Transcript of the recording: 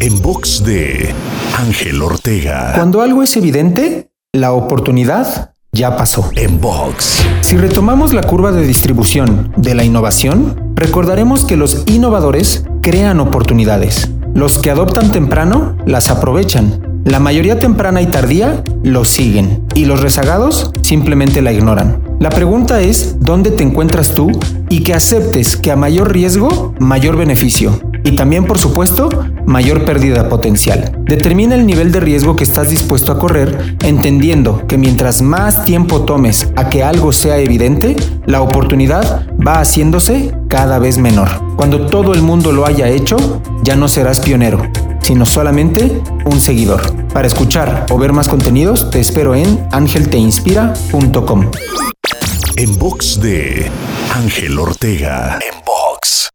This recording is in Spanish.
En box de Ángel Ortega. Cuando algo es evidente, la oportunidad ya pasó. En box. Si retomamos la curva de distribución de la innovación, recordaremos que los innovadores crean oportunidades. Los que adoptan temprano las aprovechan. La mayoría temprana y tardía lo siguen y los rezagados simplemente la ignoran. La pregunta es, ¿dónde te encuentras tú? Y que aceptes que a mayor riesgo, mayor beneficio. Y también, por supuesto, mayor pérdida potencial. Determina el nivel de riesgo que estás dispuesto a correr, entendiendo que mientras más tiempo tomes a que algo sea evidente, la oportunidad va haciéndose cada vez menor. Cuando todo el mundo lo haya hecho, ya no serás pionero, sino solamente un seguidor. Para escuchar o ver más contenidos, te espero en angelteinspira.com. En box de Ángel Ortega. En box.